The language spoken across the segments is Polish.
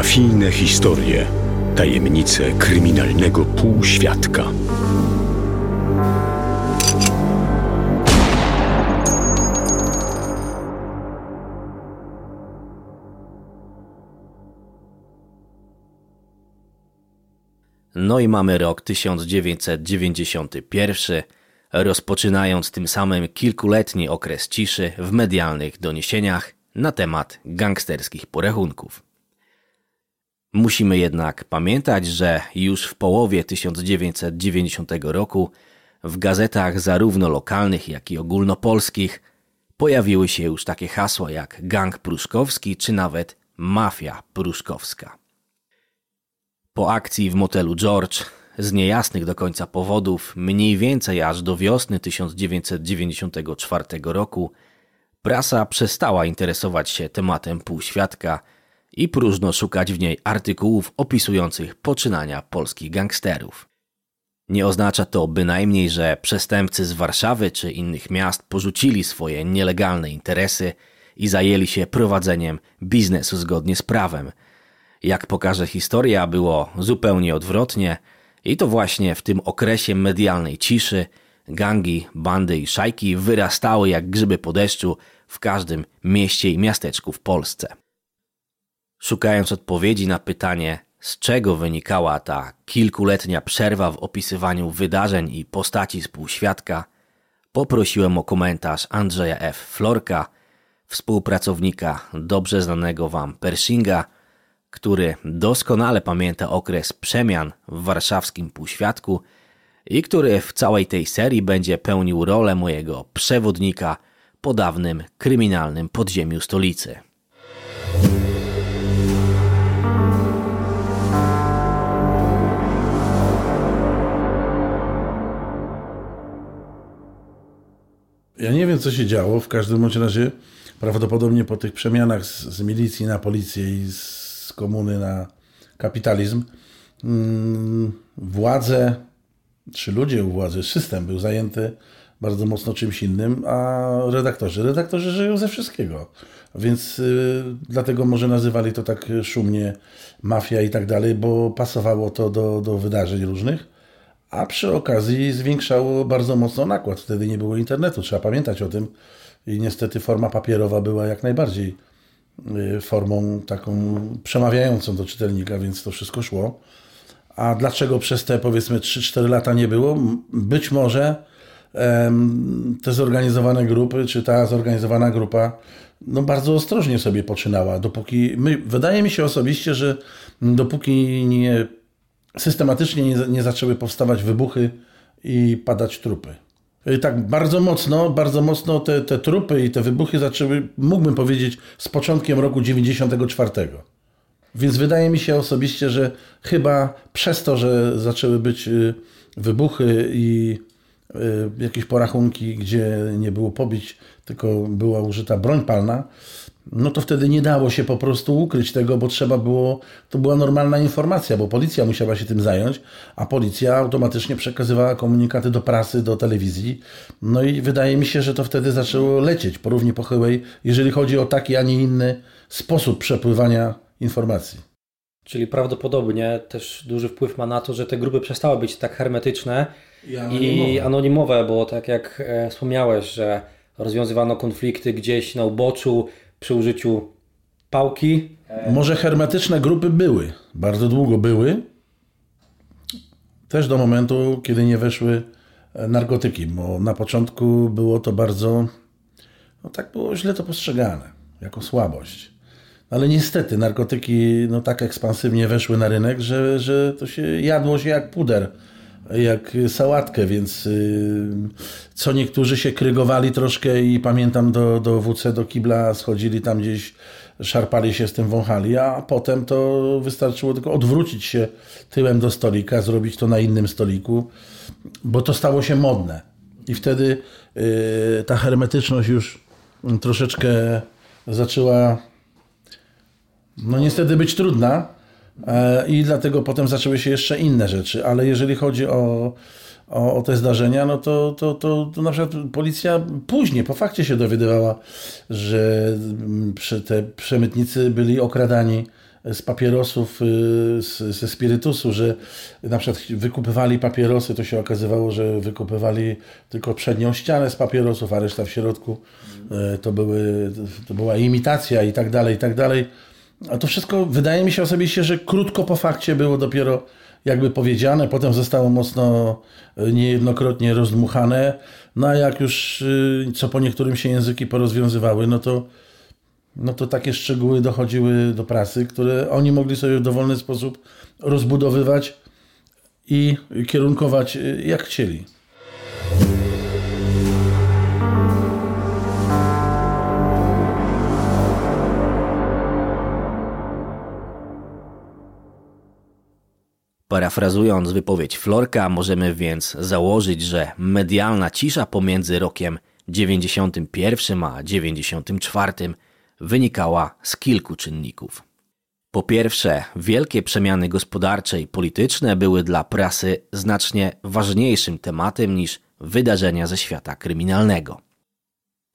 Mafijne historie, tajemnice kryminalnego półświadka. No i mamy rok 1991, rozpoczynając tym samym kilkuletni okres ciszy w medialnych doniesieniach na temat gangsterskich porachunków. Musimy jednak pamiętać, że już w połowie 1990 roku w gazetach zarówno lokalnych, jak i ogólnopolskich pojawiły się już takie hasła jak gang pruszkowski czy nawet mafia pruszkowska. Po akcji w motelu George z niejasnych do końca powodów, mniej więcej aż do wiosny 1994 roku, prasa przestała interesować się tematem półświadka i próżno szukać w niej artykułów opisujących poczynania polskich gangsterów. Nie oznacza to bynajmniej, że przestępcy z Warszawy czy innych miast porzucili swoje nielegalne interesy i zajęli się prowadzeniem biznesu zgodnie z prawem. Jak pokaże historia, było zupełnie odwrotnie i to właśnie w tym okresie medialnej ciszy gangi, bandy i szajki wyrastały jak grzyby po deszczu w każdym mieście i miasteczku w Polsce. Szukając odpowiedzi na pytanie, z czego wynikała ta kilkuletnia przerwa w opisywaniu wydarzeń i postaci współświadka, poprosiłem o komentarz Andrzeja F. Florka, współpracownika dobrze znanego Wam Pershinga, który doskonale pamięta okres przemian w warszawskim półświadku i który w całej tej serii będzie pełnił rolę mojego przewodnika po dawnym kryminalnym podziemiu stolicy. Ja nie wiem, co się działo. W każdym bądź razie prawdopodobnie po tych przemianach z, z milicji na policję i z komuny na kapitalizm mm, władze, czy ludzie u władzy, system był zajęty bardzo mocno czymś innym, a redaktorzy, redaktorzy żyją ze wszystkiego. Więc y, dlatego może nazywali to tak szumnie mafia i tak dalej, bo pasowało to do, do wydarzeń różnych a przy okazji zwiększało bardzo mocno nakład. Wtedy nie było internetu, trzeba pamiętać o tym. I niestety forma papierowa była jak najbardziej y, formą taką przemawiającą do czytelnika, więc to wszystko szło. A dlaczego przez te powiedzmy 3-4 lata nie było? Być może te zorganizowane grupy, czy ta zorganizowana grupa no bardzo ostrożnie sobie poczynała, dopóki my, wydaje mi się osobiście, że dopóki nie systematycznie nie, nie zaczęły powstawać wybuchy i padać trupy. Tak bardzo mocno, bardzo mocno te, te trupy i te wybuchy zaczęły, mógłbym powiedzieć, z początkiem roku 94. Więc wydaje mi się osobiście, że chyba przez to, że zaczęły być y, wybuchy i jakieś porachunki, gdzie nie było pobić, tylko była użyta broń palna, no to wtedy nie dało się po prostu ukryć tego, bo trzeba było, to była normalna informacja, bo policja musiała się tym zająć, a policja automatycznie przekazywała komunikaty do prasy, do telewizji. No i wydaje mi się, że to wtedy zaczęło lecieć po równi pochyłej, jeżeli chodzi o taki, a nie inny sposób przepływania informacji. Czyli prawdopodobnie też duży wpływ ma na to, że te grupy przestały być tak hermetyczne i anonimowe, i anonimowe bo tak jak e, wspomniałeś, że rozwiązywano konflikty gdzieś na uboczu, przy użyciu pałki. Może hermetyczne grupy były, bardzo długo były, też do momentu, kiedy nie weszły narkotyki, bo na początku było to bardzo, no tak było źle to postrzegane, jako słabość. Ale niestety narkotyki no tak ekspansywnie weszły na rynek, że, że to się jadło się jak puder jak sałatkę, więc y, co niektórzy się krygowali troszkę i pamiętam do, do WC, do kibla schodzili tam gdzieś, szarpali się z tym, wąchali, a potem to wystarczyło tylko odwrócić się tyłem do stolika, zrobić to na innym stoliku, bo to stało się modne. I wtedy y, ta hermetyczność już troszeczkę zaczęła no niestety być trudna, i dlatego potem zaczęły się jeszcze inne rzeczy. Ale jeżeli chodzi o, o, o, te zdarzenia, no to, to, to, to na przykład policja później, po fakcie się dowiadywała, że te przemytnicy byli okradani z papierosów, y, z, ze spirytusu, że na przykład wykupywali papierosy, to się okazywało, że wykupywali tylko przednią ścianę z papierosów, a reszta w środku y, to, były, to była imitacja i tak dalej, i tak dalej. A to wszystko wydaje mi się osobiście, że krótko po fakcie było dopiero jakby powiedziane, potem zostało mocno y, niejednokrotnie rozdmuchane. No a jak już co po niektórym się języki porozwiązywały, no to no to takie szczegóły dochodziły do prasy, które oni mogli sobie w dowolny sposób rozbudowywać i kierunkować y, jak chcieli. Parafrazując wypowiedź Florka, możemy więc założyć, że medialna cisza pomiędzy rokiem 91 a 94 wynikała z kilku czynników. Po pierwsze, wielkie przemiany gospodarcze i polityczne były dla prasy znacznie ważniejszym tematem niż wydarzenia ze świata kryminalnego.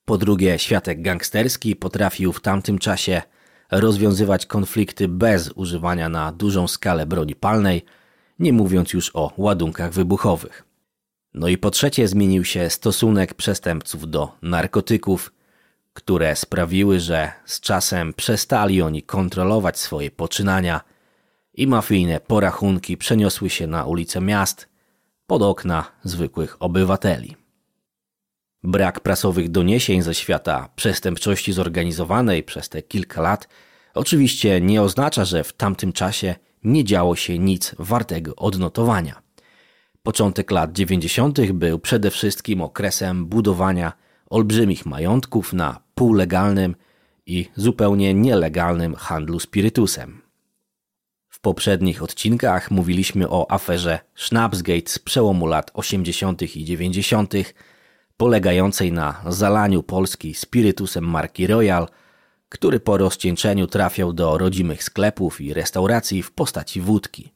Po drugie, światek gangsterski potrafił w tamtym czasie rozwiązywać konflikty bez używania na dużą skalę broni palnej, nie mówiąc już o ładunkach wybuchowych. No i po trzecie, zmienił się stosunek przestępców do narkotyków, które sprawiły, że z czasem przestali oni kontrolować swoje poczynania i mafijne porachunki przeniosły się na ulice miast pod okna zwykłych obywateli. Brak prasowych doniesień ze świata przestępczości zorganizowanej przez te kilka lat oczywiście nie oznacza, że w tamtym czasie nie działo się nic wartego odnotowania. Początek lat 90. był przede wszystkim okresem budowania olbrzymich majątków na półlegalnym i zupełnie nielegalnym handlu spirytusem. W poprzednich odcinkach mówiliśmy o aferze Schnapsgate z przełomu lat 80. i 90., polegającej na zalaniu Polski spirytusem marki Royal, który po rozcieńczeniu trafiał do rodzimych sklepów i restauracji w postaci wódki.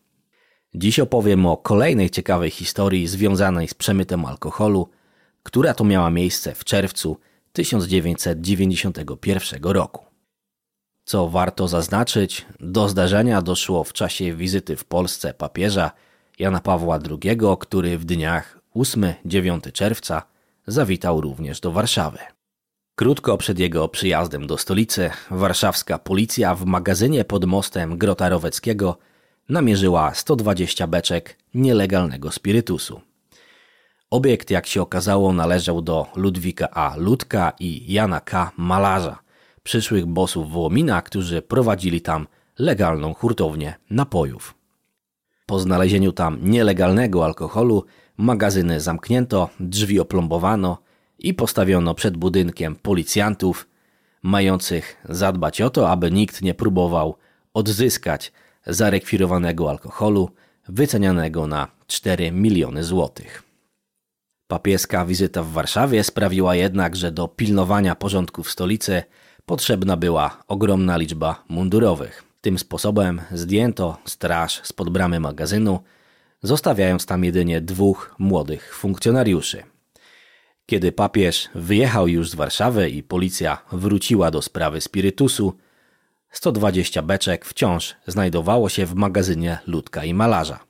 Dziś opowiem o kolejnej ciekawej historii związanej z przemytem alkoholu, która to miała miejsce w czerwcu 1991 roku. Co warto zaznaczyć, do zdarzenia doszło w czasie wizyty w Polsce papieża Jana Pawła II, który w dniach 8-9 czerwca zawitał również do Warszawy. Krótko przed jego przyjazdem do stolicy, warszawska policja w magazynie pod mostem Grota Roweckiego namierzyła 120 beczek nielegalnego spirytusu. Obiekt, jak się okazało, należał do Ludwika A. Ludka i Jana K. Malarza, przyszłych bosów Wołomina, którzy prowadzili tam legalną hurtownię napojów. Po znalezieniu tam nielegalnego alkoholu magazyny zamknięto, drzwi oplombowano i postawiono przed budynkiem policjantów, mających zadbać o to, aby nikt nie próbował odzyskać zarekwirowanego alkoholu wycenianego na 4 miliony złotych. Papieska wizyta w Warszawie sprawiła jednak, że do pilnowania porządku w stolicy potrzebna była ogromna liczba mundurowych. Tym sposobem zdjęto straż spod bramy magazynu, zostawiając tam jedynie dwóch młodych funkcjonariuszy. Kiedy papież wyjechał już z Warszawy i policja wróciła do sprawy spirytusu, 120 beczek wciąż znajdowało się w magazynie Ludka i Malarza.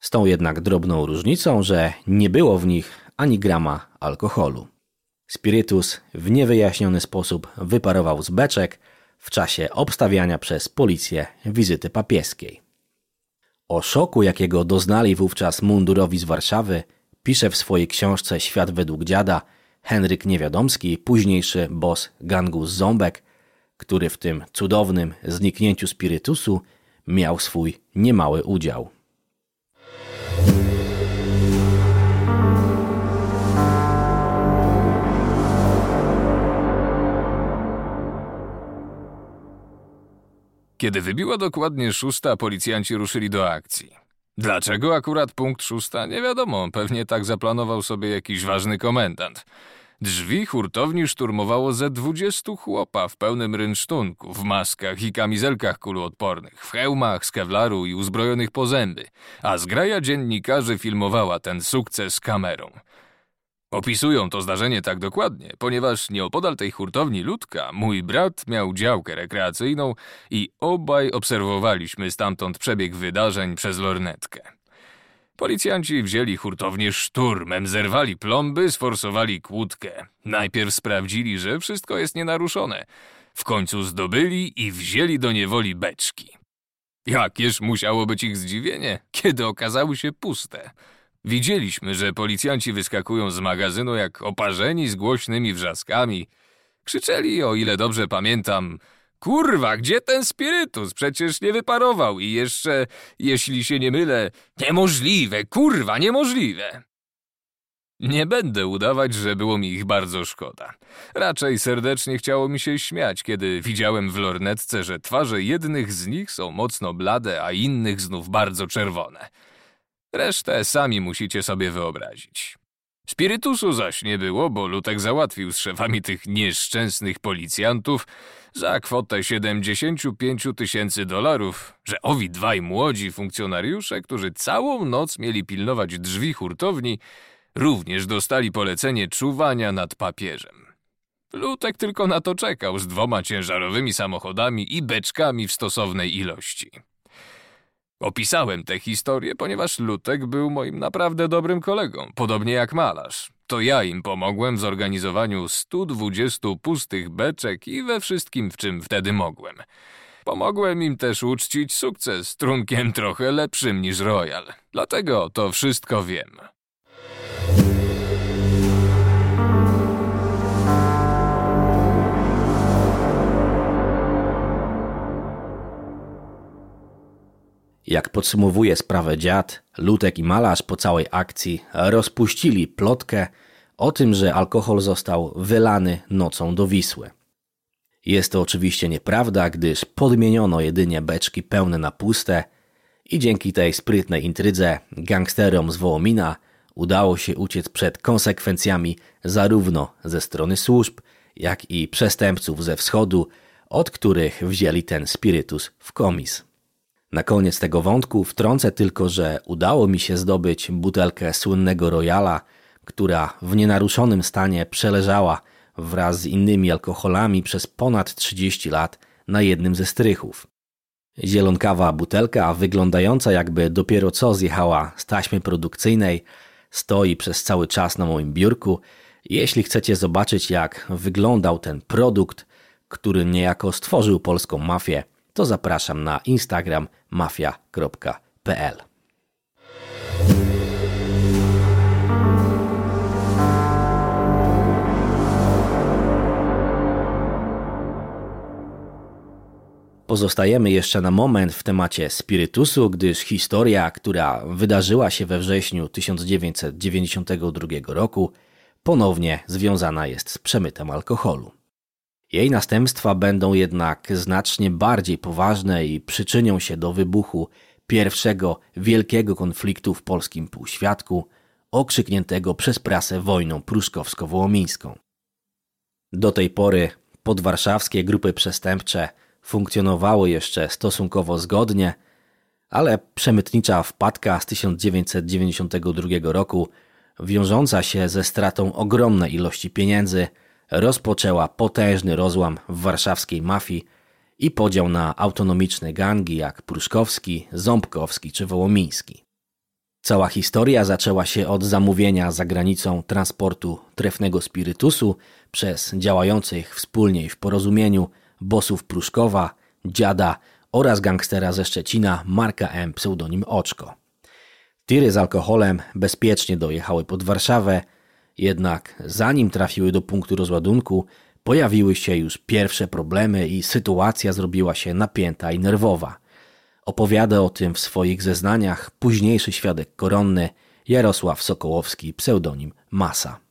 Z tą jednak drobną różnicą, że nie było w nich ani grama alkoholu. Spirytus w niewyjaśniony sposób wyparował z beczek w czasie obstawiania przez policję wizyty papieskiej. O szoku, jakiego doznali wówczas mundurowi z Warszawy, pisze w swojej książce Świat według dziada Henryk Niewiadomski, późniejszy boss gangu Ząbek, który w tym cudownym zniknięciu spirytusu miał swój niemały udział. Kiedy wybiła dokładnie szósta, policjanci ruszyli do akcji. Dlaczego akurat punkt szósta? Nie wiadomo, pewnie tak zaplanował sobie jakiś ważny komendant. Drzwi hurtowni szturmowało ze dwudziestu chłopa w pełnym rynsztunku, w maskach i kamizelkach kuloodpornych, w hełmach z kewlaru i uzbrojonych po zęby, a zgraja dziennikarzy filmowała ten sukces kamerą. Opisują to zdarzenie tak dokładnie, ponieważ nieopodal tej hurtowni Ludka mój brat miał działkę rekreacyjną i obaj obserwowaliśmy stamtąd przebieg wydarzeń przez lornetkę. Policjanci wzięli hurtownię szturmem, zerwali plomby, sforsowali kłódkę. Najpierw sprawdzili, że wszystko jest nienaruszone. W końcu zdobyli i wzięli do niewoli beczki. Jakież musiało być ich zdziwienie, kiedy okazały się puste. Widzieliśmy, że policjanci wyskakują z magazynu jak oparzeni z głośnymi wrzaskami. Krzyczeli, o ile dobrze pamiętam, Kurwa, gdzie ten spirytus? Przecież nie wyparował i jeszcze, jeśli się nie mylę, niemożliwe, kurwa, niemożliwe. Nie będę udawać, że było mi ich bardzo szkoda. Raczej serdecznie chciało mi się śmiać, kiedy widziałem w lornetce, że twarze jednych z nich są mocno blade, a innych znów bardzo czerwone. Resztę sami musicie sobie wyobrazić. Spirytusu zaś nie było, bo Lutek załatwił z szefami tych nieszczęsnych policjantów za kwotę 75 tysięcy dolarów, że owi dwaj młodzi funkcjonariusze, którzy całą noc mieli pilnować drzwi hurtowni, również dostali polecenie czuwania nad papieżem. Lutek tylko na to czekał z dwoma ciężarowymi samochodami i beczkami w stosownej ilości. Opisałem tę historię, ponieważ Lutek był moim naprawdę dobrym kolegą, podobnie jak malarz. To ja im pomogłem w zorganizowaniu 120 pustych beczek i we wszystkim, w czym wtedy mogłem. Pomogłem im też uczcić sukces trunkiem trochę lepszym niż Royal. Dlatego to wszystko wiem. Jak podsumowuje sprawę dziad, Lutek i malarz po całej akcji rozpuścili plotkę o tym, że alkohol został wylany nocą do Wisły. Jest to oczywiście nieprawda, gdyż podmieniono jedynie beczki pełne na puste i dzięki tej sprytnej intrydze gangsterom z Wołomina udało się uciec przed konsekwencjami zarówno ze strony służb, jak i przestępców ze wschodu, od których wzięli ten spirytus w komis. Na koniec tego wątku wtrącę tylko, że udało mi się zdobyć butelkę słynnego Royala, która w nienaruszonym stanie przeleżała wraz z innymi alkoholami przez ponad 30 lat na jednym ze strychów. Zielonkawa butelka, wyglądająca jakby dopiero co zjechała z taśmy produkcyjnej, stoi przez cały czas na moim biurku. Jeśli chcecie zobaczyć, jak wyglądał ten produkt, który niejako stworzył polską mafię, to zapraszam na Instagram mafia.pl. Pozostajemy jeszcze na moment w temacie spirytusu, gdyż historia, która wydarzyła się we wrześniu 1992 roku, ponownie związana jest z przemytem alkoholu. Jej następstwa będą jednak znacznie bardziej poważne i przyczynią się do wybuchu pierwszego wielkiego konfliktu w polskim półświadku, okrzykniętego przez prasę wojną pruszkowsko-wołomińską. Do tej pory podwarszawskie grupy przestępcze funkcjonowały jeszcze stosunkowo zgodnie, ale przemytnicza wpadka z 1992 roku, wiążąca się ze stratą ogromnej ilości pieniędzy, rozpoczęła potężny rozłam w warszawskiej mafii i podział na autonomiczne gangi jak Pruszkowski, Ząbkowski czy Wołomiński. Cała historia zaczęła się od zamówienia za granicą transportu trefnego spirytusu przez działających wspólnie w porozumieniu bosów Pruszkowa, Dziada oraz gangstera ze Szczecina Marka M. pseudonim Oczko. Tiry z alkoholem bezpiecznie dojechały pod Warszawę, jednak zanim trafiły do punktu rozładunku, pojawiły się już pierwsze problemy i sytuacja zrobiła się napięta i nerwowa. Opowiada o tym w swoich zeznaniach późniejszy świadek koronny Jarosław Sokołowski, pseudonim Masa.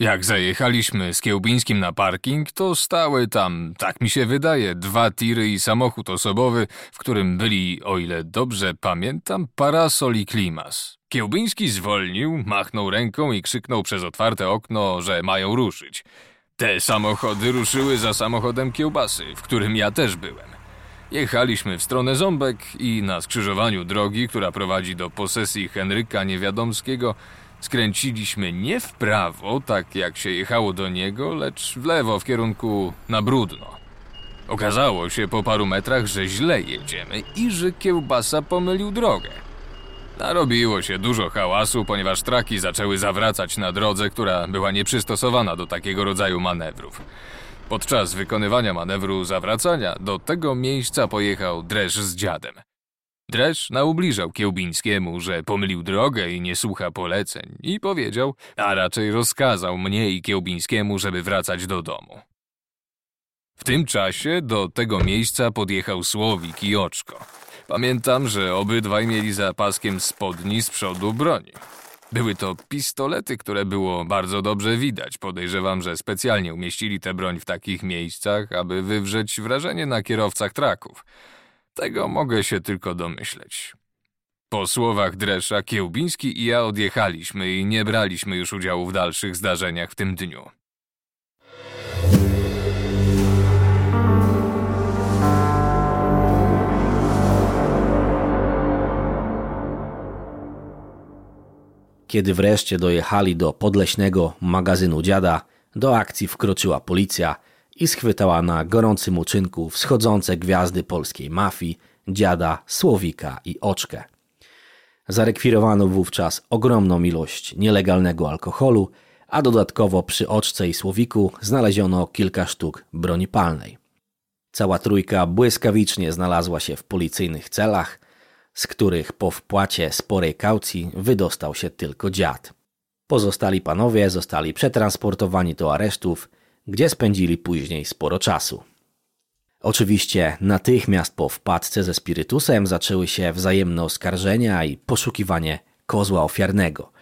Jak zajechaliśmy z Kiełbińskim na parking, to stały tam, tak mi się wydaje, dwa tiry i samochód osobowy, w którym byli, o ile dobrze pamiętam, parasol i klimas. Kiełbiński zwolnił, machnął ręką i krzyknął przez otwarte okno, że mają ruszyć. Te samochody ruszyły za samochodem kiełbasy, w którym ja też byłem. Jechaliśmy w stronę Ząbek i na skrzyżowaniu drogi, która prowadzi do posesji Henryka Niewiadomskiego, skręciliśmy nie w prawo, tak jak się jechało do niego, lecz w lewo w kierunku na Brudno. Okazało się po paru metrach, że źle jedziemy i że kiełbasa pomylił drogę. Narobiło się dużo hałasu, ponieważ traki zaczęły zawracać na drodze, która była nieprzystosowana do takiego rodzaju manewrów. Podczas wykonywania manewru zawracania do tego miejsca pojechał Dresz z dziadem. Dresz naubliżał Kiełbińskiemu, że pomylił drogę i nie słucha poleceń i powiedział, a raczej rozkazał mnie i Kiełbińskiemu, żeby wracać do domu. W tym czasie do tego miejsca podjechał Słowik i Oczko. Pamiętam, że obydwaj mieli za paskiem spodni z przodu broni. Były to pistolety, które było bardzo dobrze widać. Podejrzewam, że specjalnie umieścili tę broń w takich miejscach, aby wywrzeć wrażenie na kierowcach traków. Tego mogę się tylko domyśleć. Po słowach Dresza, Kiełbiński i ja odjechaliśmy i nie braliśmy już udziału w dalszych zdarzeniach w tym dniu. Kiedy wreszcie dojechali do podleśnego magazynu dziada, do akcji wkroczyła policja i schwytała na gorącym uczynku wschodzące gwiazdy polskiej mafii, dziada, Słowika i Oczkę. Zarekwirowano wówczas ogromną ilość nielegalnego alkoholu, a dodatkowo przy Oczce i Słowiku znaleziono kilka sztuk broni palnej. Cała trójka błyskawicznie znalazła się w policyjnych celach – z których po wpłacie sporej kaucji wydostał się tylko dziad. Pozostali panowie zostali przetransportowani do aresztów, gdzie spędzili później sporo czasu. Oczywiście natychmiast po wpadce ze spirytusem zaczęły się wzajemne oskarżenia i poszukiwanie kozła ofiarnego.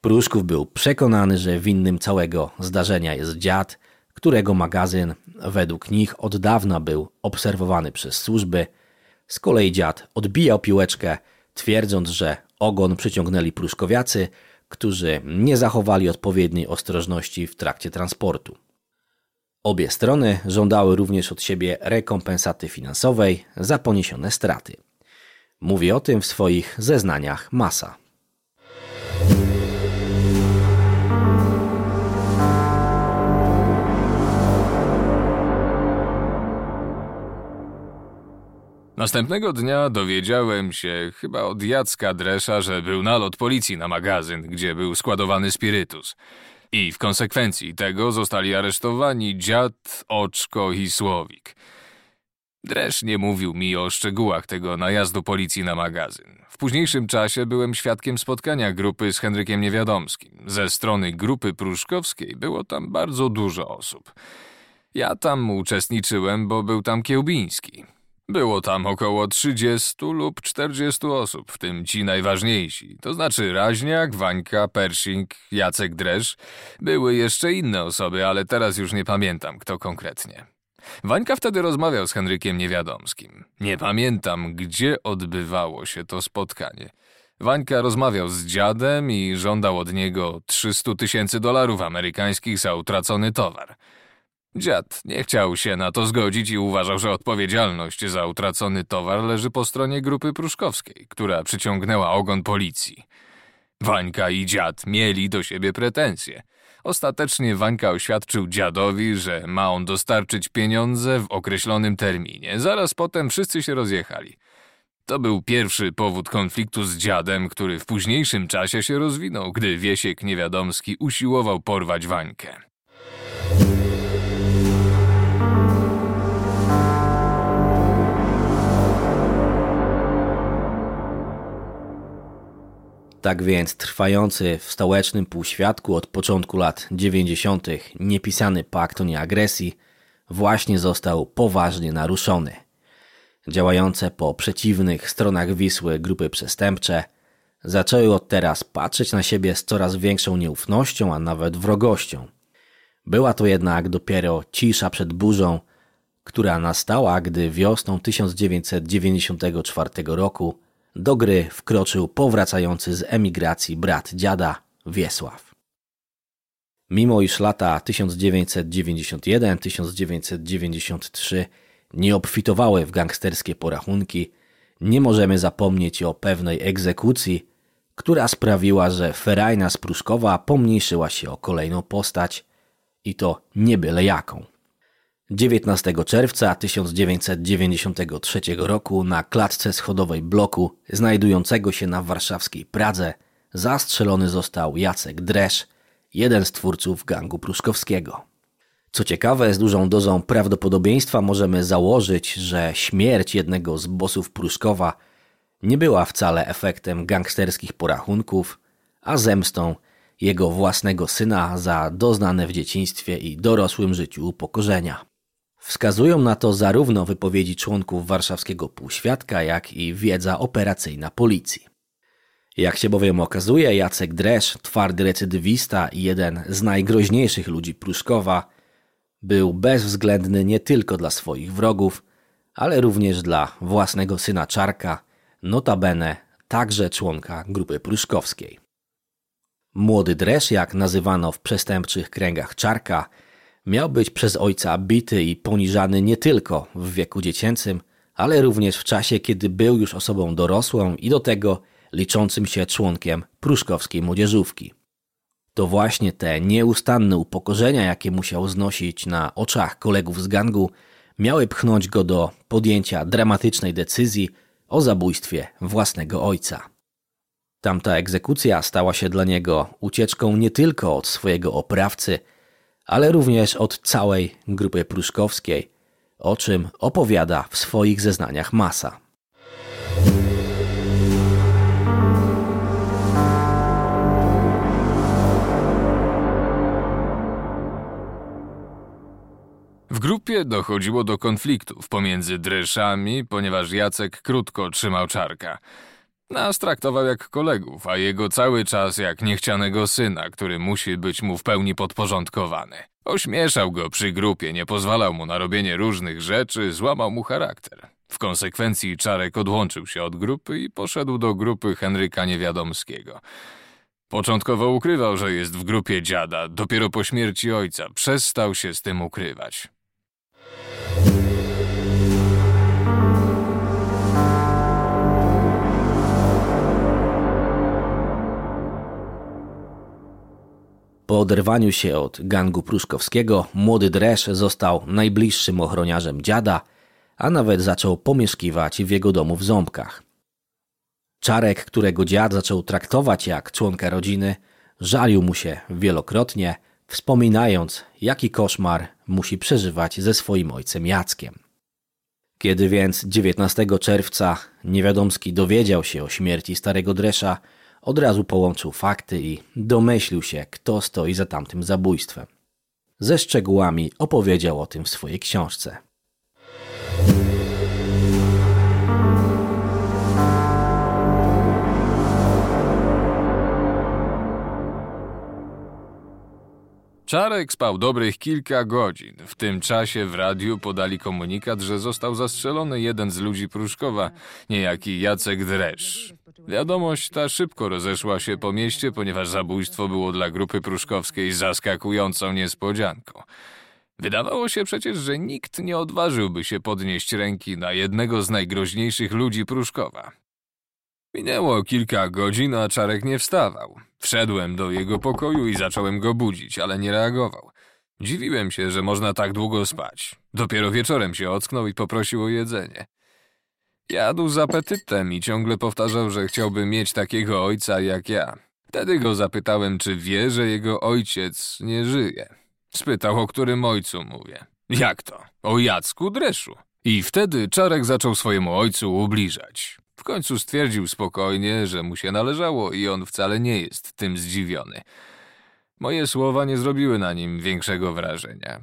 Pruszków był przekonany, że winnym całego zdarzenia jest dziad, którego magazyn według nich od dawna był obserwowany przez służby – z kolei dziad odbijał piłeczkę, twierdząc, że ogon przyciągnęli pruszkowiacy, którzy nie zachowali odpowiedniej ostrożności w trakcie transportu. Obie strony żądały również od siebie rekompensaty finansowej za poniesione straty. Mówi o tym w swoich zeznaniach Masa. Następnego dnia dowiedziałem się, chyba od Jacka Dresza, że był nalot policji na magazyn, gdzie był składowany spirytus. I w konsekwencji tego zostali aresztowani dziad, oczko i słowik. Dresz nie mówił mi o szczegółach tego najazdu policji na magazyn. W późniejszym czasie byłem świadkiem spotkania grupy z Henrykiem Niewiadomskim. Ze strony grupy pruszkowskiej było tam bardzo dużo osób. Ja tam uczestniczyłem, bo był tam Kiełbiński. Było tam około 30 lub 40 osób, w tym ci najważniejsi, to znaczy Raźniak, Wańka, Pershing, Jacek Dresz. Były jeszcze inne osoby, ale teraz już nie pamiętam, kto konkretnie. Wańka wtedy rozmawiał z Henrykiem Niewiadomskim. Nie pamiętam, gdzie odbywało się to spotkanie. Wańka rozmawiał z dziadem i żądał od niego 300 tysięcy dolarów amerykańskich za utracony towar. Dziad nie chciał się na to zgodzić i uważał, że odpowiedzialność za utracony towar leży po stronie grupy pruszkowskiej, która przyciągnęła ogon policji. Wańka i dziad mieli do siebie pretensje. Ostatecznie Wańka oświadczył dziadowi, że ma on dostarczyć pieniądze w określonym terminie. Zaraz potem wszyscy się rozjechali. To był pierwszy powód konfliktu z dziadem, który w późniejszym czasie się rozwinął, gdy Wiesiek Niewiadomski usiłował porwać Wańkę. Tak więc trwający w stołecznym półświadku od początku lat 90. niepisany pakt o nieagresji właśnie został poważnie naruszony. Działające po przeciwnych stronach Wisły grupy przestępcze zaczęły od teraz patrzeć na siebie z coraz większą nieufnością, a nawet wrogością. Była to jednak dopiero cisza przed burzą, która nastała, gdy wiosną 1994 roku do gry wkroczył powracający z emigracji brat dziada Wiesław. Mimo iż lata 1991-1993 nie obfitowały w gangsterskie porachunki, nie możemy zapomnieć o pewnej egzekucji, która sprawiła, że ferajna Spruszkowa pomniejszyła się o kolejną postać i to nie byle jaką. 19 czerwca 1993 roku na klatce schodowej bloku znajdującego się na warszawskiej Pradze zastrzelony został Jacek Dresz, jeden z twórców gangu pruszkowskiego. Co ciekawe, z dużą dozą prawdopodobieństwa możemy założyć, że śmierć jednego z bossów Pruszkowa nie była wcale efektem gangsterskich porachunków, a zemstą jego własnego syna za doznane w dzieciństwie i dorosłym życiu upokorzenia. Wskazują na to zarówno wypowiedzi członków warszawskiego półświadka, jak i wiedza operacyjna policji. Jak się bowiem okazuje, Jacek Dresz, twardy recydywista i jeden z najgroźniejszych ludzi Pruszkowa, był bezwzględny nie tylko dla swoich wrogów, ale również dla własnego syna Czarka, notabene także członka grupy pruszkowskiej. Młody Dresz, jak nazywano w przestępczych kręgach Czarka, miał być przez ojca bity i poniżany nie tylko w wieku dziecięcym, ale również w czasie, kiedy był już osobą dorosłą i do tego liczącym się członkiem pruszkowskiej młodzieżówki. To właśnie te nieustanne upokorzenia, jakie musiał znosić na oczach kolegów z gangu, miały pchnąć go do podjęcia dramatycznej decyzji o zabójstwie własnego ojca. Tamta egzekucja stała się dla niego ucieczką nie tylko od swojego oprawcy, ale również od całej grupy pruszkowskiej, o czym opowiada w swoich zeznaniach Masa. W grupie dochodziło do konfliktów pomiędzy dreszami, ponieważ Jacek krótko trzymał czarka. Nas traktował jak kolegów, a jego cały czas jak niechcianego syna, który musi być mu w pełni podporządkowany. Ośmieszał go przy grupie, nie pozwalał mu na robienie różnych rzeczy, złamał mu charakter. W konsekwencji Czarek odłączył się od grupy i poszedł do grupy Henryka Niewiadomskiego. Początkowo ukrywał, że jest w grupie dziada, dopiero po śmierci ojca przestał się z tym ukrywać. Po oderwaniu się od gangu pruszkowskiego, młody Dresz został najbliższym ochroniarzem dziada, a nawet zaczął pomieszkiwać w jego domu w Ząbkach. Czarek, którego dziad zaczął traktować jak członka rodziny, żalił mu się wielokrotnie, wspominając, jaki koszmar musi przeżywać ze swoim ojcem Jackiem. Kiedy więc 19 czerwca Niewiadomski dowiedział się o śmierci starego Dresza, od razu połączył fakty i domyślił się, kto stoi za tamtym zabójstwem. Ze szczegółami opowiedział o tym w swojej książce. Czarek spał dobrych kilka godzin. W tym czasie w radiu podali komunikat, że został zastrzelony jeden z ludzi Pruszkowa, niejaki Jacek Dresz. Wiadomość ta szybko rozeszła się po mieście, ponieważ zabójstwo było dla grupy pruszkowskiej zaskakującą niespodzianką. Wydawało się przecież, że nikt nie odważyłby się podnieść ręki na jednego z najgroźniejszych ludzi Pruszkowa. Minęło kilka godzin, a Czarek nie wstawał. Wszedłem do jego pokoju i zacząłem go budzić, ale nie reagował. Dziwiłem się, że można tak długo spać. Dopiero wieczorem się ocknął i poprosił o jedzenie. Jadł z apetytem i ciągle powtarzał, że chciałby mieć takiego ojca jak ja. Wtedy go zapytałem, czy wie, że jego ojciec nie żyje. Spytał, o którym ojcu mówię. Jak to? O Jacku Dreszu. I wtedy Czarek zaczął swojemu ojcu ubliżać. Końcu stwierdził spokojnie, że mu się należało i on wcale nie jest tym zdziwiony. Moje słowa nie zrobiły na nim większego wrażenia.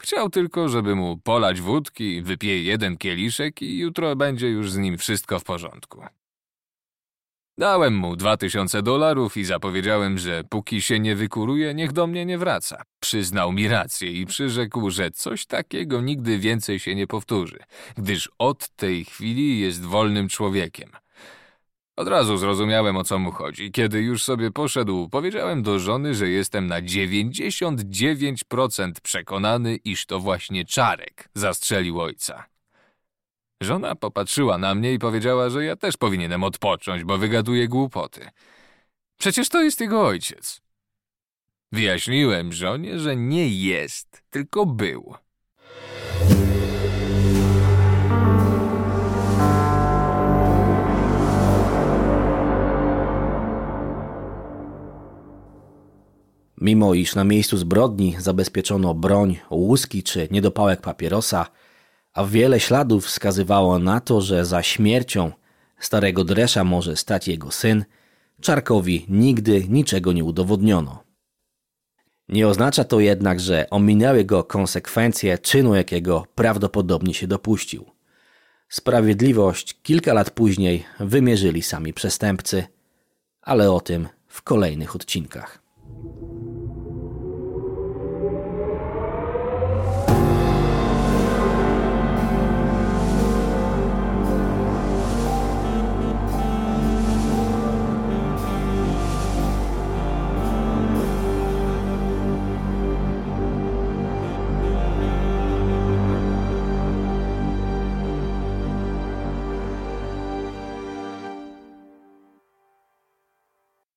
Chciał tylko, żeby mu polać wódki, wypije jeden kieliszek i jutro będzie już z nim wszystko w porządku. Dałem mu dwa tysiące dolarów i zapowiedziałem, że póki się nie wykuruje, niech do mnie nie wraca. Przyznał mi rację i przyrzekł, że coś takiego nigdy więcej się nie powtórzy, gdyż od tej chwili jest wolnym człowiekiem. Od razu zrozumiałem, o co mu chodzi. Kiedy już sobie poszedł, powiedziałem do żony, że jestem na 99% przekonany, iż to właśnie Czarek zastrzelił ojca. Żona popatrzyła na mnie i powiedziała, że ja też powinienem odpocząć, bo wygaduję głupoty. Przecież to jest jego ojciec. Wyjaśniłem żonie, że nie jest, tylko był. Mimo iż na miejscu zbrodni zabezpieczono broń, łuski czy niedopałek papierosa, a wiele śladów wskazywało na to, że za śmiercią starego Dresza może stać jego syn, Czarkowi nigdy niczego nie udowodniono. Nie oznacza to jednak, że ominęły go konsekwencje czynu, jakiego prawdopodobnie się dopuścił. Sprawiedliwość kilka lat później wymierzyli sami przestępcy, ale o tym w kolejnych odcinkach.